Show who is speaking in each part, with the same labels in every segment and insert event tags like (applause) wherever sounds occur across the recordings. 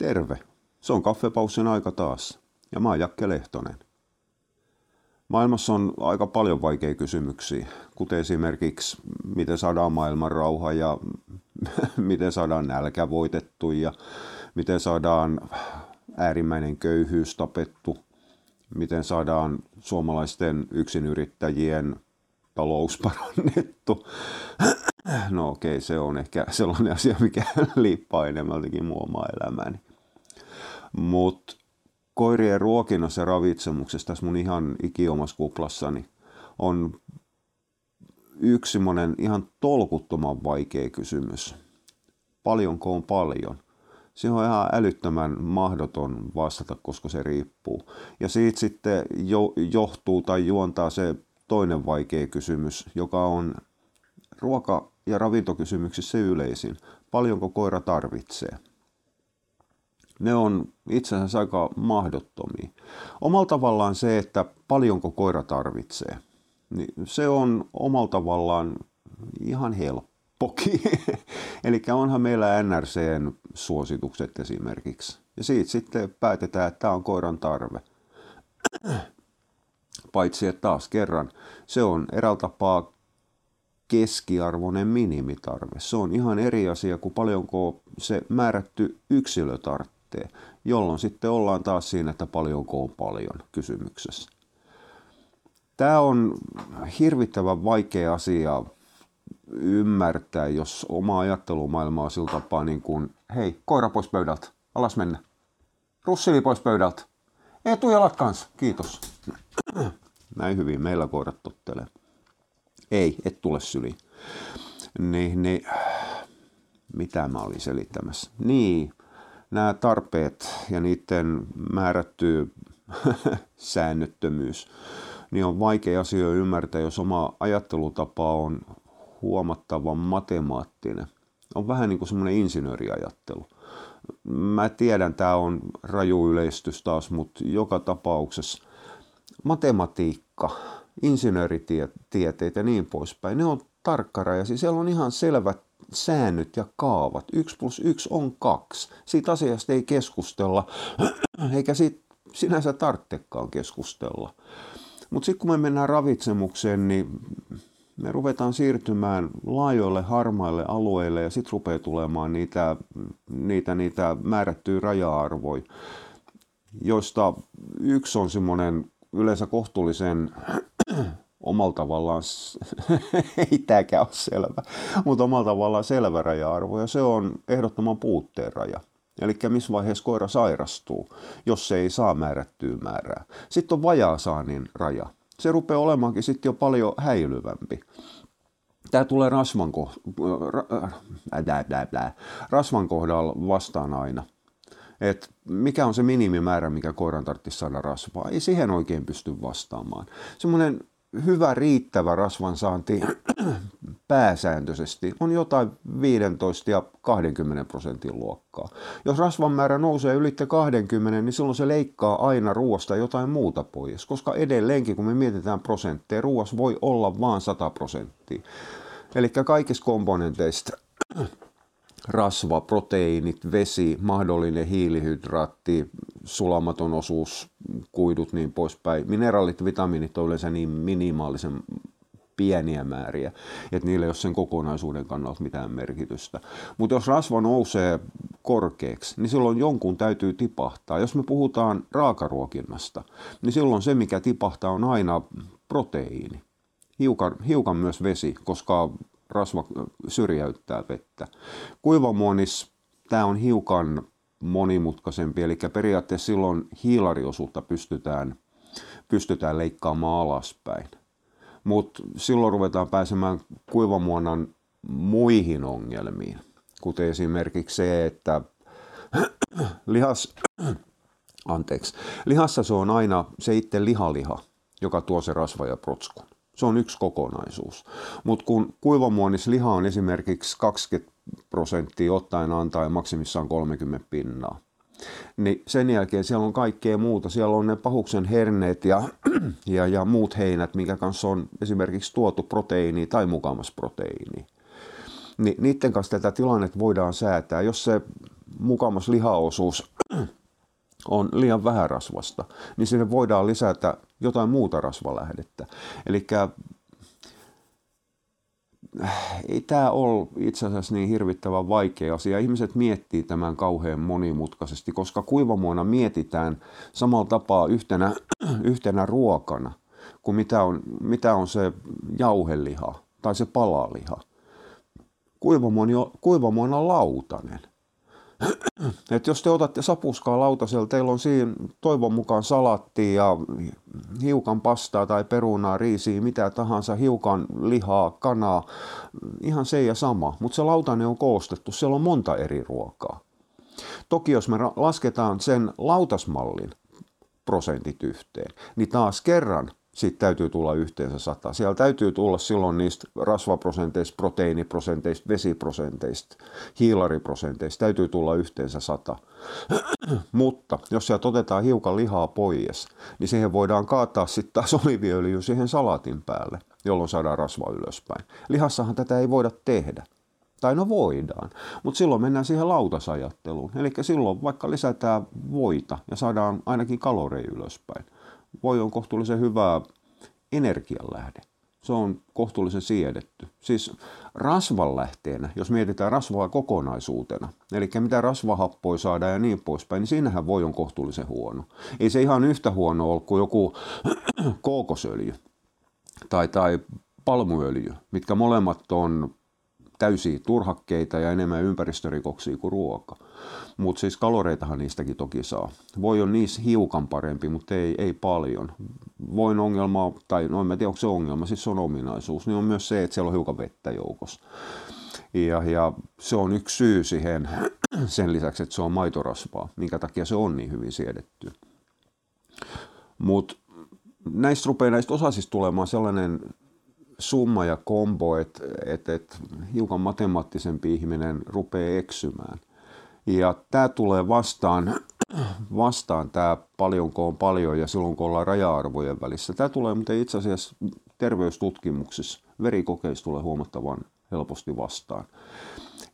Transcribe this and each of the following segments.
Speaker 1: Terve. Se on kaffepaussin aika taas. Ja mä oon Jakke Lehtonen. Maailmassa on aika paljon vaikeita kysymyksiä, kuten esimerkiksi miten saadaan maailman rauha ja (laughs) miten saadaan nälkä voitettu ja miten saadaan äärimmäinen köyhyys tapettu, miten saadaan suomalaisten yksinyrittäjien talous (laughs) parannettu. (clears throat) No okei, okay, se on ehkä sellainen asia, mikä (laughs) liippaa enemmältäkin mua omaa elämääni. Mutta koirien ruokinnassa ja ravitsemuksessa tässä mun ihan ikiomassa kuplassani on yksi monen ihan tolkuttoman vaikea kysymys. Paljonko on paljon? Se on ihan älyttömän mahdoton vastata, koska se riippuu. Ja siitä sitten jo, johtuu tai juontaa se toinen vaikea kysymys, joka on ruoka- ja ravintokysymyksissä yleisin. Paljonko koira tarvitsee? Ne on itse asiassa aika mahdottomia. Omalla tavallaan se, että paljonko koira tarvitsee, niin se on omalla tavallaan ihan helppokin. (laughs) Eli onhan meillä NRCn suositukset esimerkiksi. Ja siitä sitten päätetään, että tämä on koiran tarve. (clears throat) Paitsi että taas kerran se on eräällä tapaa keskiarvoinen minimitarve. Se on ihan eri asia kuin paljonko se määrätty yksilö tarvitsee, jolloin sitten ollaan taas siinä, että paljonko on paljon kysymyksessä. Tämä on hirvittävän vaikea asia ymmärtää, jos oma ajattelumaailma on sillä tapaa niin kuin, hei, koira pois pöydältä, alas mennä. Russili pois pöydältä. Etujalat kanssa, kiitos. (clears throat) Näin hyvin meillä koirat tottelee. Ei, et tule syliin. Niin, niin, mitä mä olin selittämässä? Niin, nämä tarpeet ja niiden määrätty (laughs) säännöttömyys, niin on vaikea asia ymmärtää, jos oma ajattelutapa on huomattavan matemaattinen. On vähän niin kuin semmoinen insinööriajattelu. Mä tiedän, tämä on raju yleistys taas, mutta joka tapauksessa matematiikka, insinööritieteet ja niin poispäin, ne on tarkkarajaisia. Siellä on ihan selvät säännöt ja kaavat. Yksi plus yksi on kaksi. Siitä asiasta ei keskustella, (clears throat) eikä siitä sinänsä tarvitsekaan keskustella. Mutta sitten kun me mennään ravitsemukseen, niin me ruvetaan siirtymään laajoille harmaille alueille ja sitten rupeaa tulemaan niitä, niitä, niitä määrättyjä raja-arvoja, joista yksi on semmoinen yleensä kohtuullisen omalla tavallaan, (laughs) ei tämäkään ole selvä, mutta omalla tavallaan selvä raja-arvo ja se on ehdottoman puutteen raja. Eli missä vaiheessa koira sairastuu, jos se ei saa määrättyä määrää. Sitten on vajaasaannin raja. Se rupeaa olemaankin sitten jo paljon häilyvämpi. Tämä tulee rasvan, rasvan kohdalla vastaan aina. Et mikä on se minimimäärä, mikä koiran tarvitsisi saada rasvaa? Ei siihen oikein pysty vastaamaan. Semmoinen hyvä riittävä rasvansaanti (clears throat) pääsääntöisesti on jotain 15 ja 20 prosentin luokkaa. Jos rasvan määrä nousee yli 20, niin silloin se leikkaa aina ruoasta jotain muuta pois, koska edelleenkin kun me mietitään prosentteja, ruoas voi olla vain 100 prosenttia. Eli kaikista komponenteista rasva, proteiinit, vesi, mahdollinen hiilihydraatti, sulamaton osuus, kuidut niin poispäin. Mineraalit, vitamiinit on yleensä niin minimaalisen pieniä määriä, että niillä ei ole sen kokonaisuuden kannalta mitään merkitystä. Mutta jos rasva nousee korkeaksi, niin silloin jonkun täytyy tipahtaa. Jos me puhutaan raakaruokinnasta, niin silloin se, mikä tipahtaa, on aina proteiini. Hiukan, hiukan myös vesi, koska rasva syrjäyttää vettä. Kuivamuonis tämä on hiukan monimutkaisempi, eli periaatteessa silloin hiilariosuutta pystytään, pystytään leikkaamaan alaspäin. Mutta silloin ruvetaan pääsemään kuivamuonan muihin ongelmiin, kuten esimerkiksi se, että (clears throat) lihas, (clears throat) anteeksi, lihassa se on aina se itse lihaliha, joka tuo se rasva ja protskun. Se on yksi kokonaisuus. Mutta kun kuivamuonissa liha on esimerkiksi 20 prosenttia ottaen antaa ja maksimissaan 30 pinnaa, niin sen jälkeen siellä on kaikkea muuta. Siellä on ne pahuksen herneet ja, (clears throat) ja, ja muut heinät, mikä kanssa on esimerkiksi tuotu proteiini tai mukamas proteiini. Niin niiden kanssa tätä tilannetta voidaan säätää. Jos se mukamas lihaosuus (clears throat) on liian vähän rasvasta, niin sinne voidaan lisätä jotain muuta rasvalähdettä. Eli ei tämä ole itse asiassa niin hirvittävän vaikea asia. Ihmiset miettii tämän kauhean monimutkaisesti, koska kuivamuona mietitään samalla tapaa yhtenä, (clears throat) yhtenä ruokana kuin mitä on, mitä on se jauheliha tai se palaliha. Kuivamuona on lautanen. (clears throat) että jos te otatte sapuskaa lautasella, teillä on siinä toivon mukaan salatti ja hiukan pastaa tai perunaa, riisiä, mitä tahansa, hiukan lihaa, kanaa, ihan se ja sama. Mutta se lautanen on koostettu, siellä on monta eri ruokaa. Toki jos me lasketaan sen lautasmallin prosentit yhteen, niin taas kerran siitä täytyy tulla yhteensä sata. Siellä täytyy tulla silloin niistä rasvaprosenteista, proteiiniprosenteista, vesiprosenteista, hiilariprosenteista, täytyy tulla yhteensä sata. (clears throat) Mutta jos sieltä otetaan hiukan lihaa pois, niin siihen voidaan kaataa sitten taas (laughs) oliviöljy siihen salatin päälle, jolloin saadaan rasva ylöspäin. Lihassahan tätä ei voida tehdä. Tai no voidaan, mutta silloin mennään siihen lautasajatteluun. Eli silloin vaikka lisätään voita ja saadaan ainakin kaloreja ylöspäin voi on kohtuullisen hyvä energianlähde. Se on kohtuullisen siedetty. Siis rasvan lähteenä, jos mietitään rasvaa kokonaisuutena, eli mitä rasvahappoja saadaan ja niin poispäin, niin siinähän voi on kohtuullisen huono. Ei se ihan yhtä huono ole kuin joku (clears throat) kookosöljy tai, tai palmuöljy, mitkä molemmat on täysiä turhakkeita ja enemmän ympäristörikoksia kuin ruoka. Mutta siis kaloreitahan niistäkin toki saa. Voi on niissä hiukan parempi, mutta ei, ei paljon. Voin ongelma, tai no en tiedä onko se ongelma, siis se on ominaisuus, niin on myös se, että siellä on hiukan vettä joukossa. Ja, ja se on yksi syy siihen (clears throat) sen lisäksi, että se on maitorasvaa, minkä takia se on niin hyvin siedetty. Mutta näistä rupeaa näistä osasista tulemaan sellainen summa ja kombo, että et, et hiukan matemaattisempi ihminen rupeaa eksymään. Ja tämä tulee vastaan, vastaan tämä paljonko on paljon ja silloin kun ollaan raja-arvojen välissä. Tämä tulee muuten itse asiassa terveystutkimuksissa, verikokeissa tulee huomattavan helposti vastaan.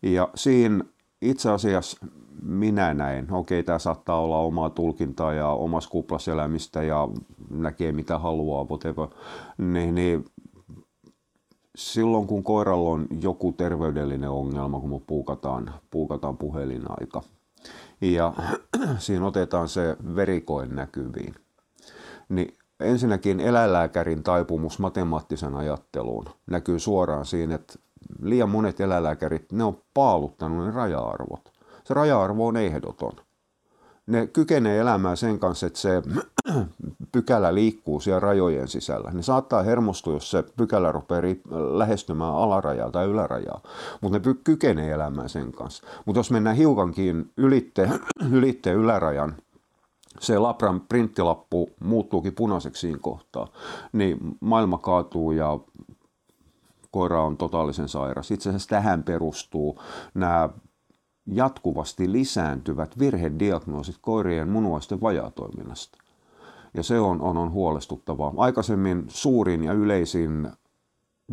Speaker 1: Ja siinä itse asiassa minä näen, okei tämä saattaa olla omaa tulkintaa ja omassa kuplaselämistä ja näkee mitä haluaa, whatever, niin, niin silloin kun koiralla on joku terveydellinen ongelma, kun me puukataan, puukataan puhelinaika, ja (clears throat) siinä otetaan se verikoin näkyviin, niin ensinnäkin eläinlääkärin taipumus matemaattisen ajatteluun näkyy suoraan siinä, että liian monet eläinlääkärit, ne on paaluttanut ne raja-arvot. Se raja-arvo on ehdoton ne kykenee elämään sen kanssa, että se (clears throat) pykälä liikkuu siellä rajojen sisällä. Ne saattaa hermostua, jos se pykälä rupeaa lähestymään alarajaa tai ylärajaa, mutta ne kykenee elämään sen kanssa. Mutta jos mennään hiukankin ylitte, (clears throat) ylitte ylärajan, se Labran printtilappu muuttuukin punaiseksi siinä kohtaa, niin maailma kaatuu ja koira on totaalisen sairas. Itse asiassa tähän perustuu nämä jatkuvasti lisääntyvät virhediagnoosit koirien munuaisten vajaatoiminnasta. Ja se on, on, on huolestuttavaa. Aikaisemmin suurin ja yleisin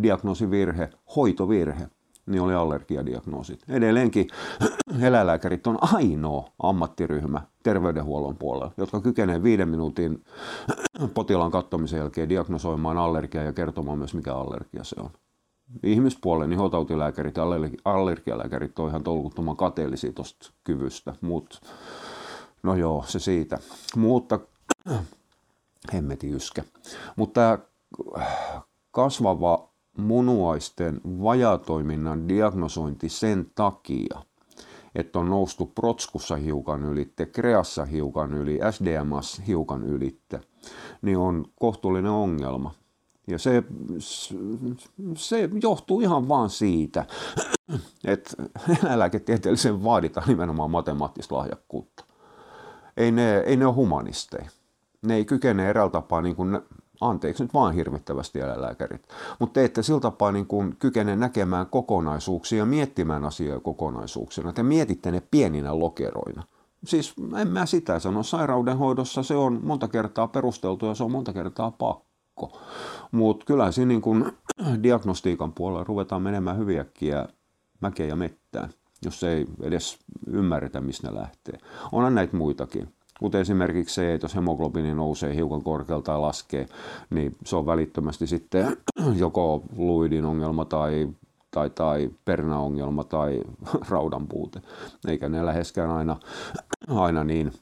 Speaker 1: diagnoosivirhe, hoitovirhe, niin oli allergiadiagnoosit. Edelleenkin (clears throat) eläinlääkärit on ainoa ammattiryhmä terveydenhuollon puolella, jotka kykenee viiden minuutin (clears throat) potilaan kattomisen jälkeen diagnosoimaan allergiaa ja kertomaan myös mikä allergia se on ihmispuolen ihotautilääkärit ja allergialääkärit on ihan tolkuttoman kateellisia tuosta kyvystä, mutta no joo, se siitä. Mutta (clears throat) hemmeti yskä. Mutta tämä kasvava munuaisten vajatoiminnan diagnosointi sen takia, että on noustu protskussa hiukan ylitte, kreassa hiukan yli, SDMS hiukan ylitte, niin on kohtuullinen ongelma. Ja se, se johtuu ihan vaan siitä, että eläinlääketieteellisen vaaditaan nimenomaan matemaattista lahjakkuutta. Ei ne, ei ne ole humanisteja. Ne ei kykene eräällä tapaa, niin kuin, anteeksi nyt vaan hirvittävästi eläinlääkärit, mutta te ette sillä tapaa niin kuin kykene näkemään kokonaisuuksia ja miettimään asioita kokonaisuuksina. Te mietitte ne pieninä lokeroina. Siis en mä sitä sano. Sairaudenhoidossa se on monta kertaa perusteltu ja se on monta kertaa pakko pakko. Mutta kyllä siinä niin kun (clears throat) diagnostiikan puolella ruvetaan menemään hyviäkkiä mäkeä ja mettään. jos ei edes ymmärretä, mistä ne lähtee. Onhan näitä muitakin. Kuten esimerkiksi se, että jos hemoglobiini nousee hiukan korkealta tai laskee, niin se on välittömästi sitten (clears throat) joko luidin ongelma tai tai, tai pernaongelma tai (laughs) raudan puute. Eikä ne läheskään aina, (clears throat) aina niin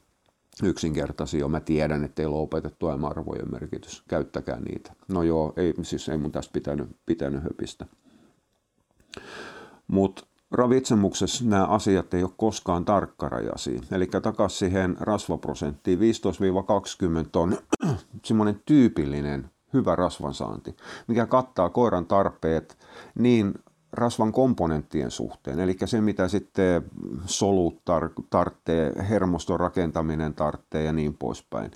Speaker 1: yksinkertaisia. Mä tiedän, että teillä on opetettu arvojen merkitys. Käyttäkää niitä. No joo, ei, siis ei mun tästä pitänyt, pitänyt höpistä. Mutta ravitsemuksessa nämä asiat ei ole koskaan tarkkarajaisia. Eli takaisin siihen rasvaprosenttiin 15-20 on semmoinen tyypillinen hyvä rasvansaanti, mikä kattaa koiran tarpeet niin rasvan komponenttien suhteen, eli se mitä sitten solut tar- tarvitsee, hermoston rakentaminen tarvitsee ja niin poispäin,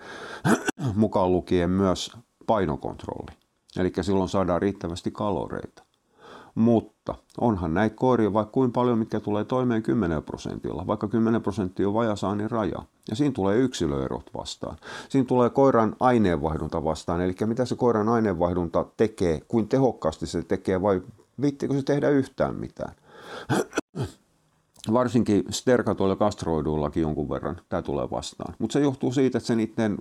Speaker 1: (clears throat) mukaan lukien myös painokontrolli. Eli silloin saadaan riittävästi kaloreita. Mutta onhan näitä koiria vaikka kuin paljon, mitkä tulee toimeen 10 prosentilla, vaikka 10 prosenttia on vajasaannin raja. Ja siinä tulee yksilöerot vastaan. Siinä tulee koiran aineenvaihdunta vastaan, eli mitä se koiran aineenvaihdunta tekee, kuin tehokkaasti se tekee vai Vittikö se tehdä yhtään mitään? (clears throat) Varsinkin sterkatuilla kastroiduillakin jonkun verran tämä tulee vastaan. Mutta se johtuu siitä, että se niiden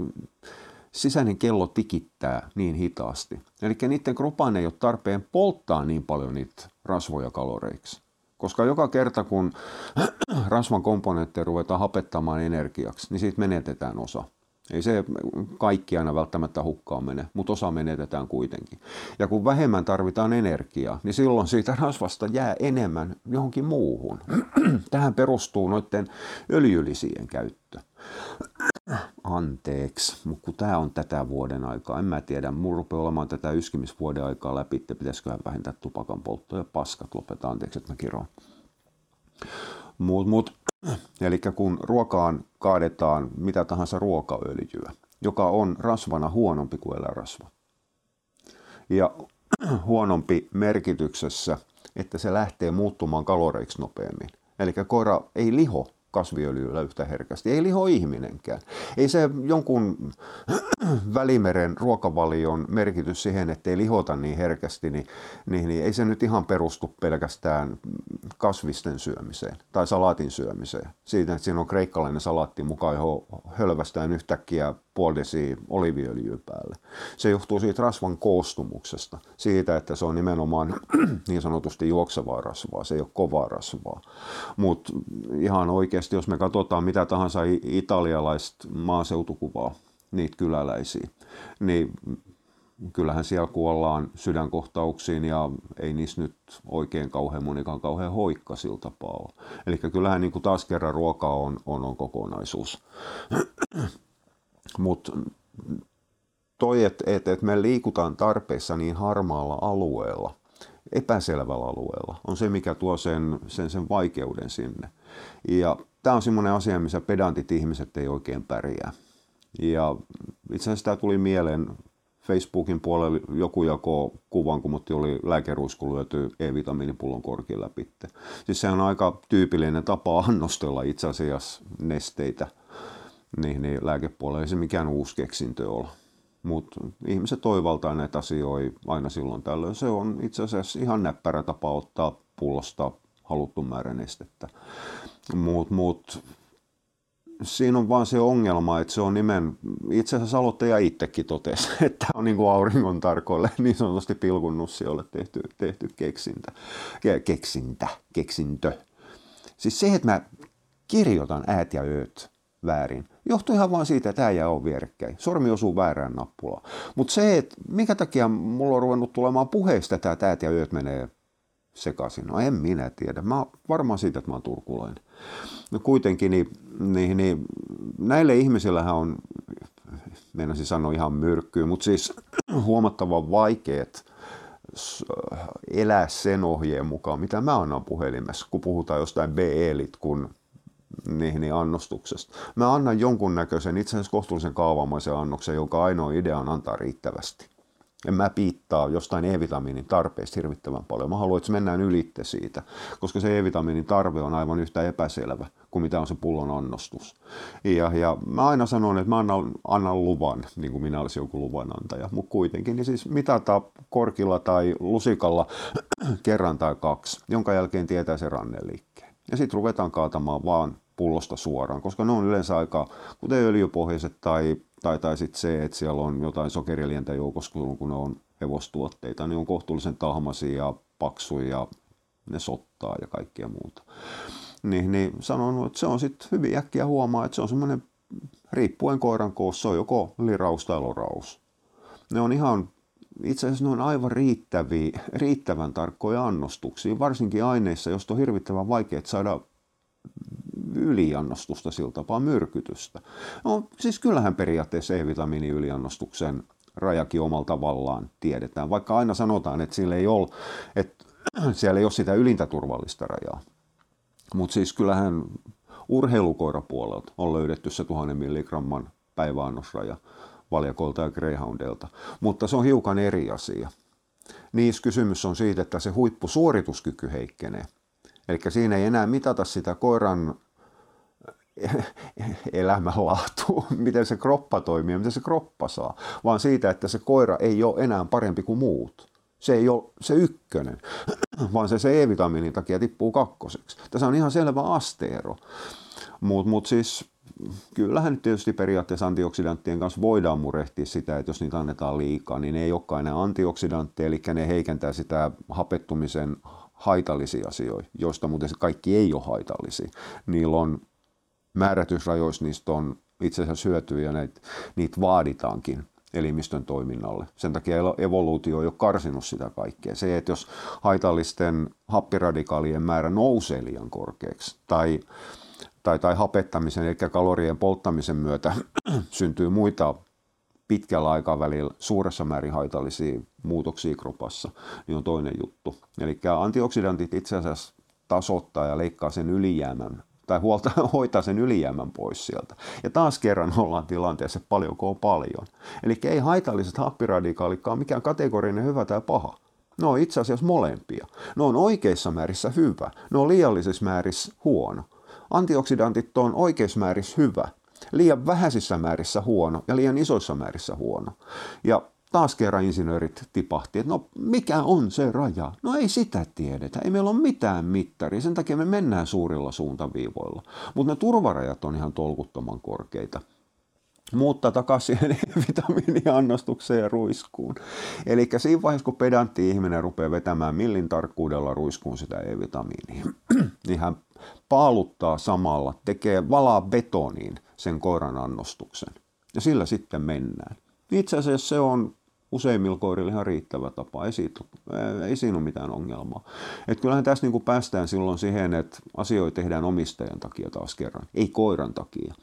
Speaker 1: sisäinen kello tikittää niin hitaasti. Eli niiden kropaan ei ole tarpeen polttaa niin paljon niitä rasvoja kaloreiksi. Koska joka kerta kun (clears throat) rasvan komponentteja ruvetaan hapettamaan energiaksi, niin siitä menetetään osa. Ei se kaikki aina välttämättä hukkaan mene, mutta osa menetetään kuitenkin. Ja kun vähemmän tarvitaan energiaa, niin silloin siitä rasvasta jää enemmän johonkin muuhun. (clears throat) Tähän perustuu noiden öljylisien käyttö. Anteeksi, mutta kun tämä on tätä vuoden aikaa, en mä tiedä, mulla rupeaa olemaan tätä yskimisvuoden aikaa läpi, että pitäisiköhän vähentää tupakan polttoa ja paskat lopeta, anteeksi, että mä kiroon. Mut, mut, eli kun ruokaan kaadetaan mitä tahansa ruokaöljyä, joka on rasvana huonompi kuin eläinrasva. Ja (clears throat) huonompi merkityksessä, että se lähtee muuttumaan kaloreiksi nopeammin. Eli koira ei liho kasviöljyllä yhtä herkästi. Ei liho ihminenkään. Ei se jonkun (clears throat) välimeren ruokavalion merkitys siihen, että ei lihota niin herkästi, niin, niin, niin ei se nyt ihan perustu pelkästään kasvisten syömiseen tai salaatin syömiseen. Siitä, että siinä on kreikkalainen salaatti mukaan, johon hölvästään yhtäkkiä puoli desi oliviöljyä päälle. Se johtuu siitä rasvan koostumuksesta, siitä, että se on nimenomaan (clears throat) niin sanotusti juoksevaa rasvaa, se ei ole kovaa rasvaa. Mutta ihan oikeasti, jos me katsotaan mitä tahansa italialaista maaseutukuvaa, niitä kyläläisiä, niin kyllähän siellä kuollaan sydänkohtauksiin ja ei niissä nyt oikein kauhean monikaan kauhean hoikka sillä tapaa Eli kyllähän niin kuin taas kerran ruoka on, on, on kokonaisuus. (clears throat) Mutta toi, että et, et me liikutaan tarpeessa niin harmaalla alueella, epäselvällä alueella, on se, mikä tuo sen, sen, sen vaikeuden sinne. Ja tämä on semmoinen asia, missä pedantit ihmiset ei oikein pärjää. Ja itse asiassa tämä tuli mieleen Facebookin puolella joku jako kuvan, kun mutti oli lääkeruisku lyöty E-vitamiinipullon korkin läpi. Siis se on aika tyypillinen tapa annostella itse asiassa nesteitä – niin, niin lääkepuolella ei se mikään uusi keksintö ole. Mutta ihmiset toivaltaa näitä asioita aina silloin tällöin. Se on itse asiassa ihan näppärä tapa ottaa pullosta haluttu määrä nestettä. Mutta mut, siinä on vaan se ongelma, että se on nimen, itse asiassa aloittaja itsekin totesi, (laughs) että on niin kuin auringon tarkoille niin sanotusti pilkunnussiolle tehty, tehty keksintä. Ke, keksintä, keksintö. Siis se, että mä kirjoitan äät ja ööt väärin, johtuu ihan vain siitä, että äijä on vierekkäin. Sormi osuu väärään nappulaan. Mutta se, että minkä takia mulla on ruvennut tulemaan puheista, että täät ja yöt menee sekaisin. No en minä tiedä. Mä varmaan siitä, että mä oon turkulainen. No kuitenkin niin, niin, niin näille ihmisillähän on, meinasin sanoa ihan myrkkyä, mutta siis (clears throat) huomattavan vaikeat elää sen ohjeen mukaan, mitä mä annan puhelimessa, kun puhutaan jostain B-elit, kun niin, niin annostuksesta. Mä annan jonkunnäköisen, itse asiassa kohtuullisen kaavamaisen annoksen, jonka ainoa idea on antaa riittävästi. En mä piittaa jostain E-vitamiinin tarpeesta hirvittävän paljon. Mä haluan, että mennään ylitte siitä, koska se E-vitamiinin tarve on aivan yhtä epäselvä kuin mitä on se pullon annostus. Ja, ja mä aina sanon, että mä annan, annan luvan, niin kuin minä olisin joku luvanantaja, mutta kuitenkin. Niin siis mitata korkilla tai lusikalla (clears throat) kerran tai kaksi, jonka jälkeen tietää se ranneliikkeen. Ja sitten ruvetaan kaatamaan vaan pullosta suoraan, koska ne on yleensä aika, kuten öljypohjaiset tai, tai, tai sitten se, että siellä on jotain sokerilientä joukossa, kun ne on hevostuotteita, niin on kohtuullisen tahmaisia ja paksuja ja ne sottaa ja kaikkea muuta. Niin, niin sanon, että se on sitten hyvin äkkiä huomaa, että se on semmoinen riippuen koiran koossa, se on joko liraus tai loraus. Ne on ihan, itse asiassa ne on aivan riittäviä, riittävän tarkkoja annostuksia, varsinkin aineissa, josta on hirvittävän vaikea saada yliannostusta sillä tapaa myrkytystä. No, siis kyllähän periaatteessa E-vitamiini yliannostuksen rajakin omalla tavallaan tiedetään, vaikka aina sanotaan, että, sillä ei ole, että (clears throat) siellä ei ole sitä ylintä turvallista rajaa. Mutta siis kyllähän urheilukoirapuolelta on löydetty se 1000 milligramman päiväannosraja valjakolta ja greyhoundelta, mutta se on hiukan eri asia. Niissä kysymys on siitä, että se huippusuorituskyky heikkenee. Eli siinä ei enää mitata sitä koiran (laughs) elämänlaatu, miten se kroppa toimii miten se kroppa saa, vaan siitä, että se koira ei ole enää parempi kuin muut. Se ei ole se ykkönen, (clears throat) vaan se, se E-vitamiinin takia tippuu kakkoseksi. Tässä on ihan selvä asteero. Mutta mut siis kyllähän nyt tietysti periaatteessa antioksidanttien kanssa voidaan murehtia sitä, että jos niitä annetaan liikaa, niin ne ei olekaan enää antioksidantteja, eli ne heikentää sitä hapettumisen haitallisia asioita, joista muuten kaikki ei ole haitallisia. Niillä on määrätysrajoissa, niistä on itse asiassa hyötyä ja niitä, niitä vaaditaankin elimistön toiminnalle. Sen takia evoluutio ei ole karsinut sitä kaikkea. Se, että jos haitallisten happiradikaalien määrä nousee liian korkeaksi tai, tai, tai hapettamisen eli kalorien polttamisen myötä (clears throat) syntyy muita pitkällä aikavälillä suuressa määrin haitallisia muutoksia kropassa, niin on toinen juttu. Eli antioksidantit itse asiassa tasoittaa ja leikkaa sen ylijäämän tai huolta, (laughs) hoitaa sen ylijäämän pois sieltä. Ja taas kerran ollaan tilanteessa paljonko on paljon. Eli ei haitalliset happiradikaalikaan mikään kategorinen hyvä tai paha. Ne on itse asiassa molempia. Ne on oikeissa määrissä hyvä, ne on liiallisissa määrissä huono. Antioksidantit on oikeissa määrissä hyvä, liian vähäisissä määrissä huono ja liian isoissa määrissä huono. Ja taas kerran insinöörit tipahti, että no mikä on se raja? No ei sitä tiedetä, ei meillä ole mitään mittaria, sen takia me mennään suurilla suuntaviivoilla. Mutta ne turvarajat on ihan tolkuttoman korkeita. Mutta takaisin (laughs) vitamiiniannostukseen ja ruiskuun. Eli siinä vaiheessa, kun pedantti ihminen rupeaa vetämään millin tarkkuudella ruiskuun sitä E-vitamiinia, (clears throat) niin hän paaluttaa samalla, tekee valaa betoniin sen koiran annostuksen. Ja sillä sitten mennään. Itse asiassa se on useimmilla koirilla ihan riittävä tapa. Ei, siitä, ei siinä ole mitään ongelmaa. Et kyllähän tässä niin kuin päästään silloin siihen, että asioita tehdään omistajan takia taas kerran, ei koiran takia.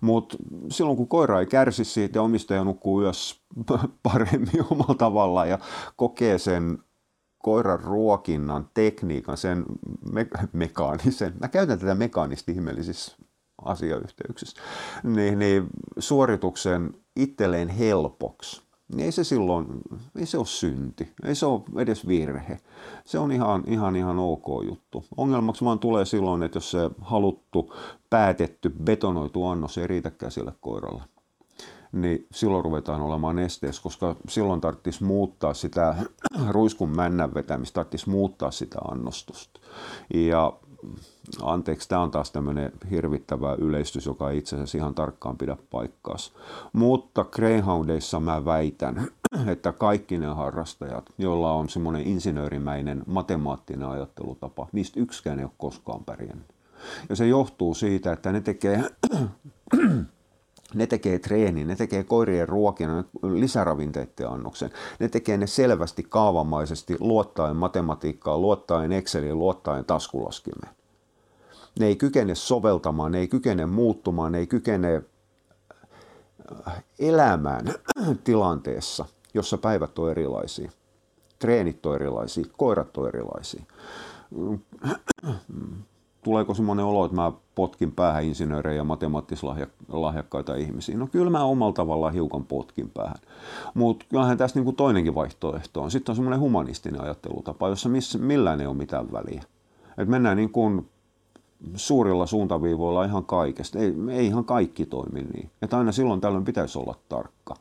Speaker 1: Mutta silloin kun koira ei kärsi siitä ja omistaja nukkuu yössä (laughs) paremmin omalla tavalla ja kokee sen koiran ruokinnan tekniikan, sen me- mekaanisen, mä käytän tätä mekaanista ihmeellisissä asiayhteyksissä, niin, niin suorituksen itselleen helpoksi, niin ei se silloin, ei se ole synti, ei se ole edes virhe. Se on ihan, ihan, ihan ok juttu. Ongelmaksi vaan tulee silloin, että jos se haluttu, päätetty, betonoitu annos ei riitäkään sille koiralle niin silloin ruvetaan olemaan esteessä, koska silloin tarvitsisi muuttaa sitä (clears throat) ruiskun männän vetämistä, tarvitsisi muuttaa sitä annostusta. Ja anteeksi, tämä on taas tämmöinen hirvittävä yleistys, joka ei itse asiassa ihan tarkkaan pidä paikkaas. Mutta Greyhoundeissa mä väitän, (clears throat) että kaikki ne harrastajat, joilla on semmoinen insinöörimäinen matemaattinen ajattelutapa, niistä yksikään ei ole koskaan pärjännyt. Ja se johtuu siitä, että ne tekee (clears throat) ne tekee treenin, ne tekee koirien ruokinnan, lisäravinteiden annoksen. Ne tekee ne selvästi kaavamaisesti, luottaen matematiikkaa, luottaen Exceliin, luottaen taskulaskimeen. Ne ei kykene soveltamaan, ne ei kykene muuttumaan, ne ei kykene äh, elämään (clears throat) tilanteessa, jossa päivät on erilaisia. Treenit on erilaisia, koirat on erilaisia (clears throat) tuleeko semmoinen olo, että mä potkin päähän insinöörejä ja matemaattislahjakkaita ihmisiä? No kyllä mä omalla tavallaan hiukan potkin päähän. Mutta kyllähän tässä niinku toinenkin vaihtoehto on. Sitten on semmoinen humanistinen ajattelutapa, jossa miss, millään ei ole mitään väliä. Et mennään niin kuin suurilla suuntaviivoilla ihan kaikesta. Ei, ei ihan kaikki toimi niin. Että aina silloin tällöin pitäisi olla tarkka.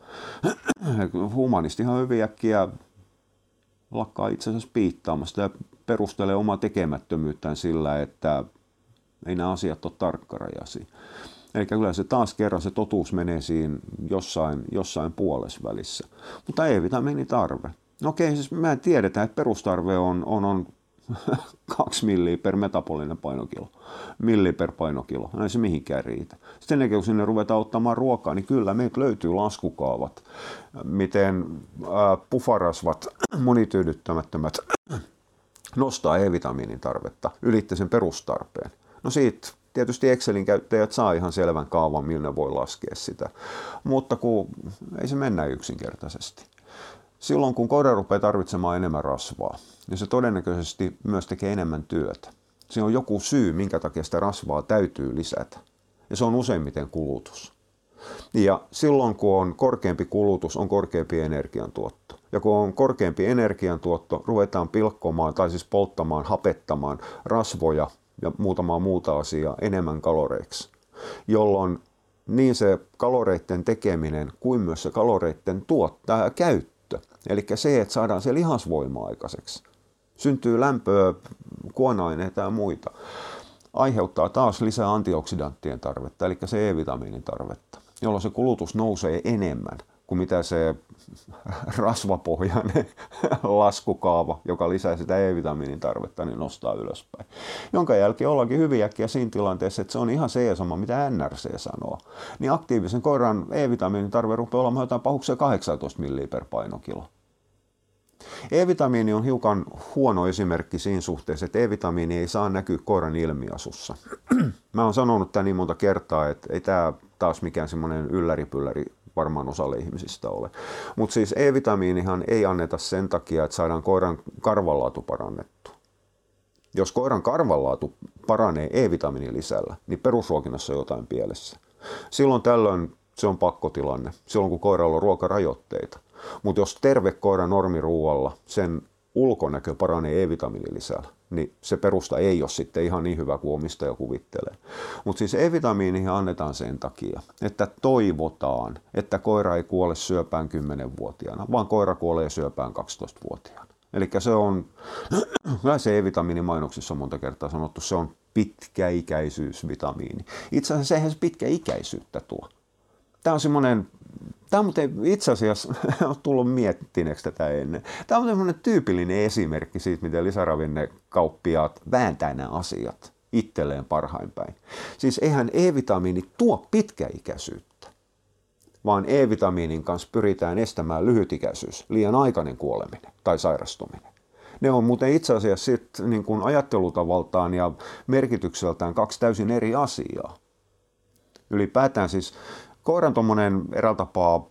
Speaker 1: (clears throat) Humanistihan hyvin äkkiä lakkaa itse asiassa piittaamasta ja perustelee omaa tekemättömyyttään sillä, että Ei nämä asiat ole tarkkarajaisia. Eli kyllä se taas kerran se totuus menee siinä jossain, jossain puolesvälissä. Mutta E-vitamiinitarve. No okei, siis me tiedetään, että perustarve on, on, on (laughs) 2 milliä per metabolinen painokilo, milli per painokilo, ei se mihinkään riitä. Sitten ennen kuin sinne ruvetaan ottamaan ruokaa, niin kyllä meiltä löytyy laskukaavat, miten pufarasvat, (clears throat) monityydyttämättömät (clears throat) nostaa E-vitamiinin tarvetta ylitte sen perustarpeen. No siitä tietysti Excelin käyttäjät saa ihan selvän kaavan, millä ne voi laskea sitä, mutta kun ei se mennä yksinkertaisesti. Silloin kun koira rupeaa tarvitsemaan enemmän rasvaa, niin se todennäköisesti myös tekee enemmän työtä. Se on joku syy, minkä takia sitä rasvaa täytyy lisätä. Ja se on useimmiten kulutus. Ja silloin kun on korkeampi kulutus, on korkeampi energiantuotto. Ja kun on korkeampi energiantuotto, ruvetaan pilkkomaan tai siis polttamaan, hapettamaan rasvoja ja muutamaa muuta asiaa enemmän kaloreiksi. Jolloin niin se kaloreiden tekeminen kuin myös se kaloreiden tuottaa käyttö Eli se, että saadaan se lihasvoima aikaiseksi. Syntyy lämpöä, kuonaineita ja muita. Aiheuttaa taas lisää antioksidanttien tarvetta, eli se E-vitamiinin tarvetta, jolloin se kulutus nousee enemmän kuin mitä se rasvapohjainen (laughs) laskukaava, joka lisää sitä E-vitamiinin tarvetta, niin nostaa ylöspäin. Jonka jälkeen ollaankin hyvin äkkiä siinä tilanteessa, että se on ihan se sama, mitä NRC sanoo. Niin aktiivisen koiran E-vitamiinin tarve rupeaa olemaan jotain pahuksia 18 milliä per painokilo. E-vitamiini on hiukan huono esimerkki siinä suhteessa, että E-vitamiini ei saa näkyä koiran ilmiasussa. (clears throat) Mä oon sanonut tämän niin monta kertaa, että ei tämä taas mikään semmoinen ylläripylläri varmaan osalle ihmisistä ole. Mutta siis E-vitamiinihan ei anneta sen takia, että saadaan koiran karvanlaatu parannettu. Jos koiran karvanlaatu paranee E-vitamiinin lisällä, niin perusruokinnassa on jotain pielessä. Silloin tällöin se on pakkotilanne, silloin kun koiralla on ruokarajoitteita. Mutta jos terve koira normiruualla, sen ulkonäkö paranee E-vitamiinin lisällä, niin se perusta ei ole sitten ihan niin hyvä kuin omistaja kuvittelee. Mutta siis E-vitamiini annetaan sen takia, että toivotaan, että koira ei kuole syöpään 10-vuotiaana, vaan koira kuolee syöpään 12-vuotiaana. Eli se on, (clears throat) se E-vitamiini mainoksissa on monta kertaa sanottu, se on pitkäikäisyysvitamiini. Itse asiassa eihän se pitkäikäisyyttä tuo. Tämä on semmoinen Tämä on muuten itse asiassa, (laughs) on tullut miettineeksi tätä ennen. Tämä on semmoinen tyypillinen esimerkki siitä, miten lisäravinnekauppiaat vääntää nämä asiat itselleen parhain päin. Siis eihän E-vitamiini tuo pitkäikäisyyttä, vaan E-vitamiinin kanssa pyritään estämään lyhytikäisyys, liian aikainen kuoleminen tai sairastuminen. Ne on muuten itse asiassa sit, niin kuin ajattelutavaltaan ja merkitykseltään kaksi täysin eri asiaa. Ylipäätään siis koiran tuommoinen eräältä tapaa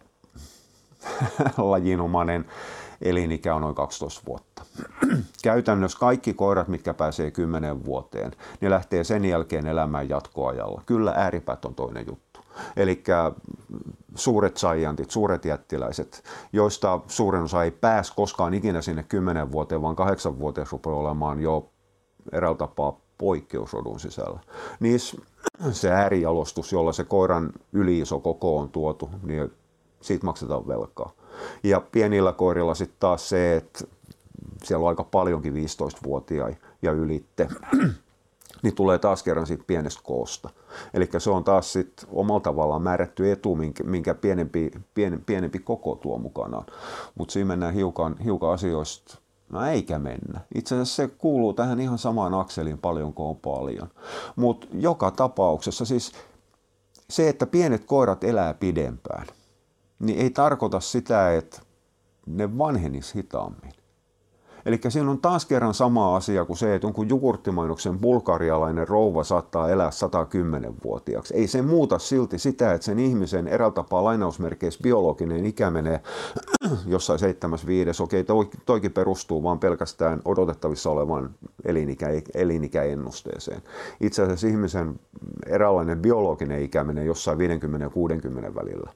Speaker 1: (laughs) lajinomainen elinikä on noin 12 vuotta. (clears throat) Käytännössä kaikki koirat, mitkä pääsee 10 vuoteen, ne lähtee sen jälkeen elämään jatkoajalla. Kyllä ääripäät on toinen juttu. Eli suuret saijantit, suuret jättiläiset, joista suurin osa ei pääs koskaan ikinä sinne 10 vuoteen, vaan 8 vuoteen rupeaa olemaan jo eräältä tapaa poikkeusrodun sisällä. Niissä se äärijalostus, jolla se koiran yliiso koko on tuotu, niin siitä maksetaan velkaa. Ja pienillä koirilla sitten taas se, että siellä on aika paljonkin 15-vuotiaita ja ylitte, niin tulee taas kerran siitä pienestä koosta. Eli se on taas sitten omalla tavallaan määrätty etu, minkä, pienempi, pien, pienempi koko tuo mukanaan. Mutta siinä mennään hiukan, hiukan asioista No eikä mennä. Itse asiassa se kuuluu tähän ihan samaan akseliin paljon kuin on paljon. Mutta joka tapauksessa siis se, että pienet koirat elää pidempään, niin ei tarkoita sitä, että ne vanhenis hitaammin. Eli siinä on taas kerran sama asia kuin se, että jonkun jogurttimainoksen bulgarialainen rouva saattaa elää 110-vuotiaaksi. Ei se muuta silti sitä, että sen ihmisen eräältä tapaa lainausmerkeissä biologinen ikä menee (clears throat) jossain 75. Okei, toi, toikin perustuu vaan pelkästään odotettavissa olevan elinikä, elinikäennusteeseen. Itse asiassa ihmisen eräänlainen biologinen ikä menee jossain 50 ja 60 välillä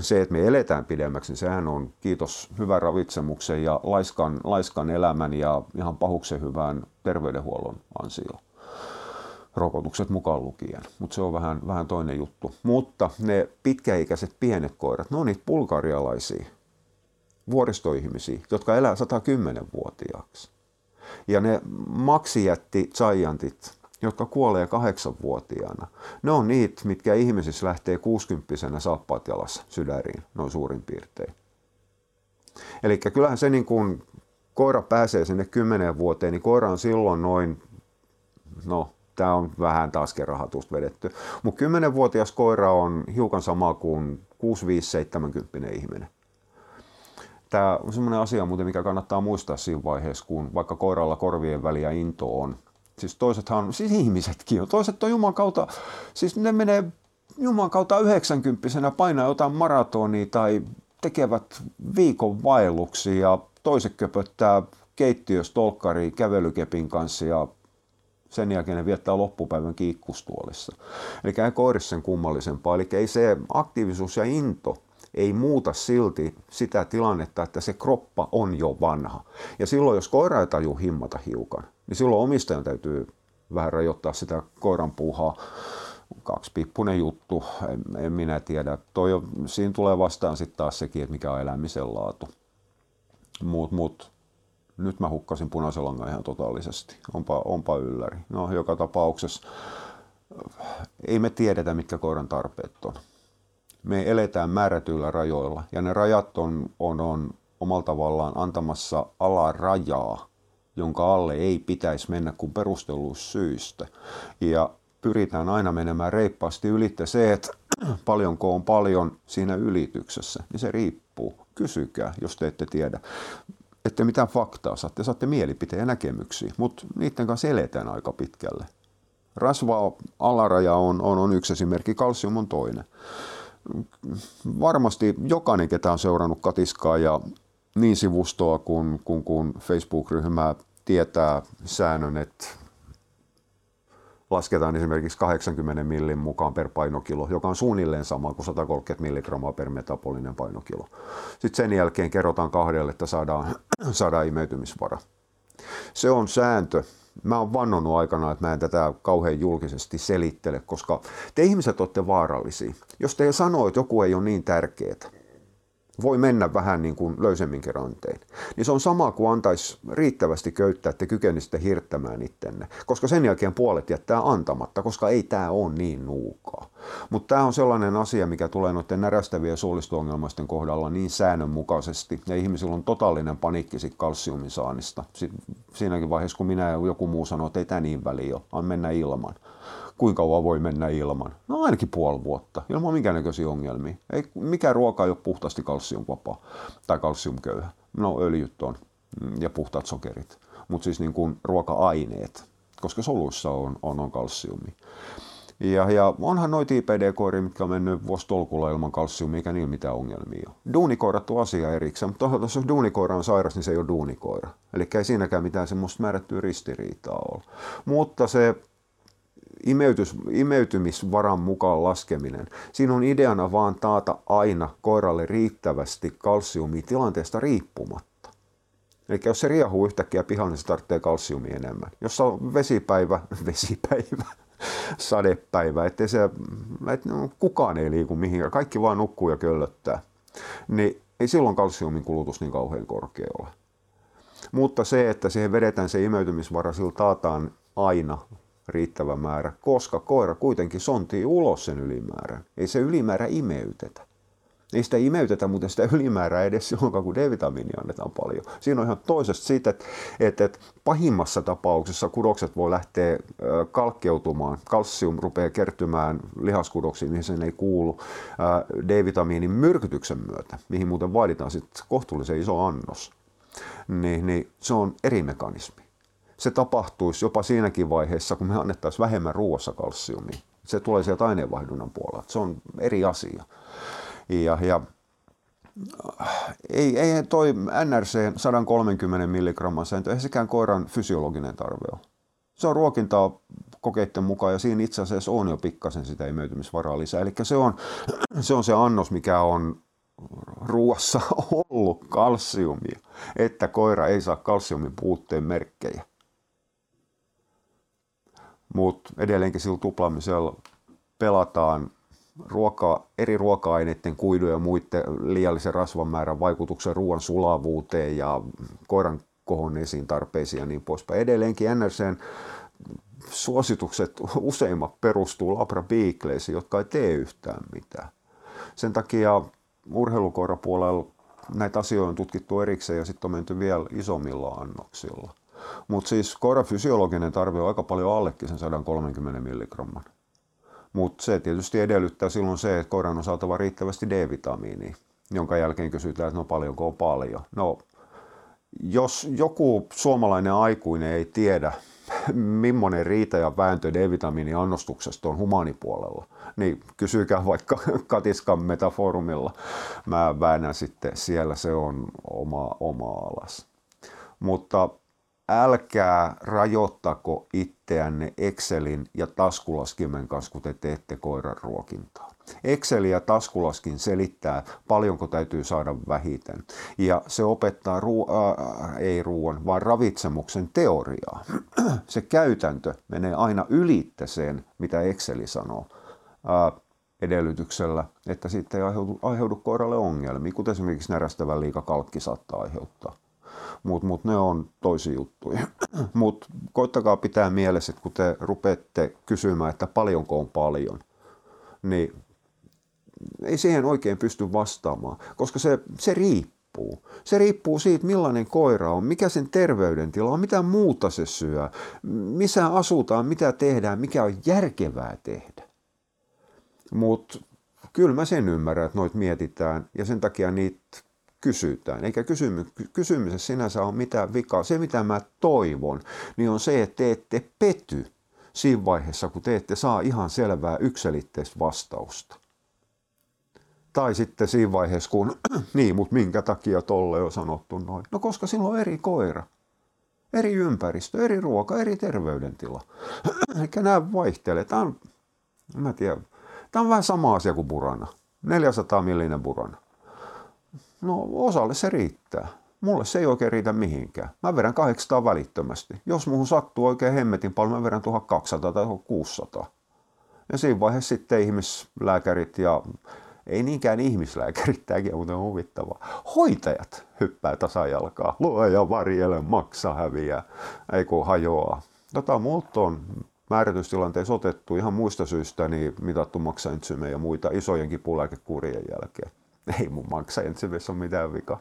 Speaker 1: se, että me eletään pidemmäksi, niin sehän on kiitos hyvän ravitsemuksen ja laiskan, laiskan elämän ja ihan pahuksen hyvän terveydenhuollon ansio. Rokotukset mukaan lukien, mutta se on vähän, vähän toinen juttu. Mutta ne pitkäikäiset pienet koirat, ne on niitä bulgarialaisia vuoristoihmisiä, jotka elää 110-vuotiaaksi. Ja ne maksijätti giantit, jotka kuolee kahdeksanvuotiaana, ne on niitä, mitkä ihmisissä lähtee 60 saappaat jalassa sydäriin, noin suurin piirtein. Eli kyllähän se niin kuin koira pääsee sinne kymmeneen vuoteen, niin koira on silloin noin, no tämä on vähän taas kerrahatusta vedetty, mutta kymmenenvuotias koira on hiukan sama kuin 6-5-70 ihminen. Tämä on sellainen asia muuten, mikä kannattaa muistaa siinä vaiheessa, kun vaikka koiralla korvien väliä into on. Siis toisethan, siis ihmisetkin on, toiset on Juman kautta, siis ne menee Juman kautta 90 painaa jotain maratonia tai tekevät viikon vaelluksia ja toiset köpöttää keittiössä tolkkari kävelykepin kanssa ja sen jälkeen ne viettää loppupäivän kiikkustuolissa. Eli ei koirissa sen kummallisempaa. Eli ei se aktiivisuus ja into ei muuta silti sitä tilannetta, että se kroppa on jo vanha. Ja silloin, jos koira ei taju himmata hiukan, niin silloin omistajan täytyy vähän rajoittaa sitä koiran puuhaa. Kaksipippunen juttu, en, en minä tiedä. Toi on, siinä tulee vastaan sitten taas sekin, että mikä on elämisen laatu. Mut, mut, nyt mä hukkasin punaisen langan ihan totaalisesti. Onpa, onpa ylläri. No, joka tapauksessa ei me tiedetä, mitkä koiran tarpeet on me eletään määrätyillä rajoilla ja ne rajat on, on, on omalla tavallaan antamassa alarajaa, jonka alle ei pitäisi mennä kuin perustelluista Ja pyritään aina menemään reippaasti ylitte se, että (clears throat) paljonko on paljon siinä ylityksessä, niin se riippuu. Kysykää, jos te ette tiedä. Ette mitään faktaa saatte, saatte mielipiteen ja näkemyksiä, mutta niiden kanssa eletään aika pitkälle. Rasva alaraja on, on, on yksi esimerkki, kalsium on toinen varmasti jokainen, ketä on seurannut Katiskaa ja niin sivustoa kuin, kuin, kuin Facebook-ryhmää tietää säännön, että lasketaan esimerkiksi 80 millin mukaan per painokilo, joka on suunnilleen sama kuin 130 milligrammaa per metabolinen painokilo. Sitten sen jälkeen kerrotaan kahdelle, että saadaan, saadaan imeytymisvara. Se on sääntö, mä oon vannonut aikana, että mä en tätä kauhean julkisesti selittele, koska te ihmiset olette vaarallisia. Jos te sanoo, että joku ei ole niin tärkeää, voi mennä vähän niin kuin löysemmin rantein. Niin se on sama kuin antaisi riittävästi köyttää, että kykenisitte hirttämään ittenne. Koska sen jälkeen puolet jättää antamatta, koska ei tämä ole niin nuukaa. Mutta tämä on sellainen asia, mikä tulee noiden närästävien suolisto-ongelmaisten kohdalla niin säännönmukaisesti. Ja ihmisillä on totaalinen paniikki siitä kalsiumin saannista. Siinäkin vaiheessa, kun minä ja joku muu sanoo, että ei tämä niin väliä ole, mennä ilman kuinka kauan voi mennä ilman? No ainakin puoli vuotta, ilman minkäännäköisiä ongelmia. Ei, mikä ruoka ei ole puhtaasti kalsiumvapaa tai kalsiumköyhä. No öljyt on mm, ja puhtaat sokerit, mutta siis niin kuin ruoka-aineet, koska soluissa on, on, on kalsiumi. Ja, ja onhan noita IPD-koiria, mitkä on mennyt vuositolkulla ilman kalsiumia, eikä niillä mitään ongelmia ole. Duunikoirat on asia erikseen, mutta toisaalta jos duunikoira on sairas, niin se ei ole duunikoira. Eli ei siinäkään mitään semmoista määrättyä ristiriitaa ole. Mutta se imeytys, imeytymisvaran mukaan laskeminen. Siinä on ideana vaan taata aina koiralle riittävästi kalsiumia tilanteesta riippumatta. Eli jos se riehuu yhtäkkiä pihalle, niin se tarvitsee kalsiumia enemmän. Jos on vesipäivä, (laughs) vesipäivä, sadepäivä, ettei se, että no, kukaan ei liiku mihinkään, kaikki vaan nukkuu ja köllöttää, niin ei silloin kalsiumin kulutus niin kauhean korkea ole. Mutta se, että siihen vedetään se imeytymisvara, sillä taataan aina riittävä määrä, koska koira kuitenkin sontii ulos sen ylimäärän. Ei se ylimäärä imeytetä. Ei sitä imeytetä, mutta sitä ylimäärää edes silloin, kun D-vitamiinia annetaan paljon. Siinä on ihan toisesta siitä, että, että, että pahimmassa tapauksessa kudokset voi lähteä kalkkeutumaan. Kalsium rupeaa kertymään lihaskudoksiin, mihin sen ei kuulu D-vitamiinin myrkytyksen myötä, mihin muuten vaaditaan sitten kohtuullisen iso annos. Niin, niin se on eri mekanismi se tapahtuisi jopa siinäkin vaiheessa, kun me annettaisiin vähemmän ruoassa kalsiumia. Se tulee sieltä aineenvaihdunnan puolella. Se on eri asia. Ja, ja ei, ei toi NRC 130 milligramman sääntö, ei sekään koiran fysiologinen tarve ole. Se on ruokintaa kokeiden mukaan ja siinä itse asiassa on jo pikkasen sitä imeytymisvaraa lisää. Eli se on, se on se annos, mikä on ruoassa (laughs) ollut kalsiumia, että koira ei saa kalsiumin puutteen merkkejä mutta edelleenkin sillä tuplaamisella pelataan ruoka, eri ruoka-aineiden, kuidun ja muiden liiallisen rasvan määrän vaikutuksen ruoan sulavuuteen ja koiran kohonneisiin tarpeisiin ja niin poispäin. Edelleenkin NRCn suositukset useimmat perustuu Labra Beagleisiin, jotka ei tee yhtään mitään. Sen takia urheilukoirapuolella näitä asioita on tutkittu erikseen ja sitten on menty vielä isommilla annoksilla. Mutta siis koiran fysiologinen tarve on aika paljon allekin sen 130 milligramman. Mutta se tietysti edellyttää silloin se, että koiran on saatava riittävästi D-vitamiinia, jonka jälkeen kysytään, että no paljonko on paljon. No, jos joku suomalainen aikuinen ei tiedä, millainen riita ja vääntö D-vitamiiniannostuksesta on humaanipuolella, niin kysykää vaikka (laughs) Katiskan metaforumilla. Mä väännän sitten siellä, se on oma, oma alas. Mutta älkää rajoittako itseänne Excelin ja taskulaskimen kanssa, kun te teette koiran ruokintaa. Excel ja taskulaskin selittää, paljonko täytyy saada vähiten. Ja se opettaa, ruu- äh, ei ruoan, vaan ravitsemuksen teoriaa. (clears throat) se käytäntö menee aina ylitte sen, mitä Exceli sanoo. Äh, edellytyksellä, että sitten ei aiheudu, aiheudu koiralle ongelmia, kuten esimerkiksi närästävän liikakalkki saattaa aiheuttaa mutta mut ne on tosi juttuja. (clears throat) mutta koittakaa pitää mielessä, että kun te rupeatte kysymään, että paljonko on paljon, niin ei siihen oikein pysty vastaamaan, koska se, se riippuu. Se riippuu siitä, millainen koira on, mikä sen terveydentila on, mitä muuta se syö, missä asutaan, mitä tehdään, mikä on järkevää tehdä. Mutta kyllä mä sen ymmärrän, että noit mietitään ja sen takia niitä kysytään. Eikä kysymy, kysymyksessä sinänsä ole mitään vikaa. Se, mitä mä toivon, niin on se, että te ette pety siinä vaiheessa, kun te ette saa ihan selvää yksilitteistä vastausta. Tai sitten siinä vaiheessa, kun, (clears throat) niin, mutta minkä takia tolle on sanottu noin. No koska silloin on eri koira, eri ympäristö, eri ruoka, eri terveydentila. (clears throat) Eikä nämä vaihtelee. Tämä on, mä tiedän, tämä on vähän sama asia kuin burana. 400 millinen burana. No osalle se riittää. Mulle se ei oikein riitä mihinkään. Mä vedän 800 välittömästi. Jos muuhun sattuu oikein hemmetin paljon, mä vedän 1200 tai 1600. Ja siinä vaiheessa sitten ihmislääkärit ja ei niinkään ihmislääkärit, tämäkin on muuten huvittavaa. Hoitajat hyppää tasajalkaa, luoja varjele, maksa häviää, ei kun hajoaa. Tota multa on määrätystilanteessa otettu ihan muista syistä niin mitattu maksaintsymejä ja muita isojenkin puulääkekurien jälkeen. Ei mun maksaintsymeissä ole mitään vika.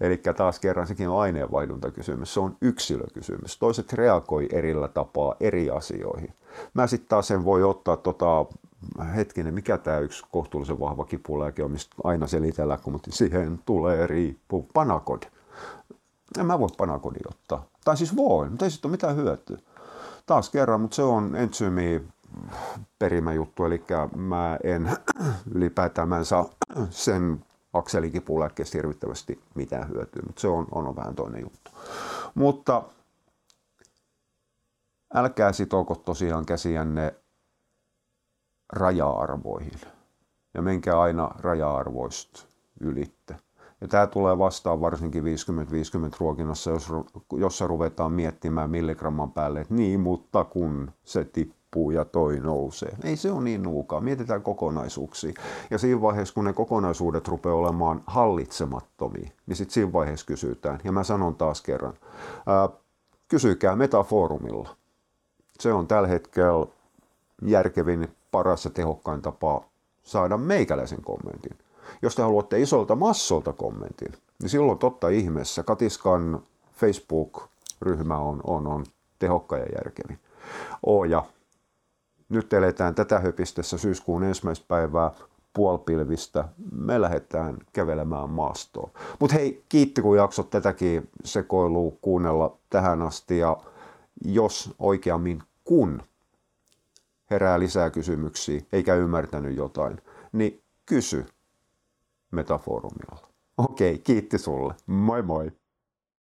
Speaker 1: Eli taas kerran sekin on aineenvaihduntakysymys. Se on yksilökysymys. Toiset reagoi erillä tapaa eri asioihin. Mä sitten taas sen voi ottaa tota, hetkinen, mikä tämä yksi kohtuullisen vahva kipulääke on, mistä aina selitellään, kun mutta siihen tulee riippuu panakod. En mä voi panakodi ottaa. Tai siis voi, mutta ei sitten ole mitään hyötyä. Taas kerran, mutta se on entsyymi perimäjuttu, eli mä en (clears throat) ylipäätään mä en saa sen akselikipulääkkeestä hirvittävästi mitään hyötyä, mutta se on, on vähän toinen juttu. Mutta älkää sitoko tosiaan käsiänne raja-arvoihin ja menkää aina raja-arvoista ylitte. Ja tämä tulee vastaan varsinkin 50-50 ruokinnassa, jos, jossa ruvetaan miettimään milligramman päälle, että niin, mutta kun se tippuu ja toi nousee. Ei se ole niin nuukaa, mietitään kokonaisuuksia. Ja siinä vaiheessa, kun ne kokonaisuudet rupeaa olemaan hallitsemattomia, niin sitten siinä vaiheessa kysytään. Ja mä sanon taas kerran, ää, kysykää metaforumilla. Se on tällä hetkellä järkevin paras ja tehokkain tapa saada meikäläisen kommentin. Jos te haluatte isolta massolta kommentin, niin silloin totta ihmeessä Katiskan Facebook-ryhmä on, on, on tehokka ja järkevin. ja nyt eletään tätä höpistessä syyskuun ensimmäistä päivää puolpilvistä. Me lähdetään kävelemään maastoon. Mutta hei, kiitti kun jaksot tätäkin sekoilua kuunnella tähän asti ja jos oikeammin kun herää lisää kysymyksiä eikä ymmärtänyt jotain, niin kysy metaforumilla. Okei, kiitti sulle. Moi moi!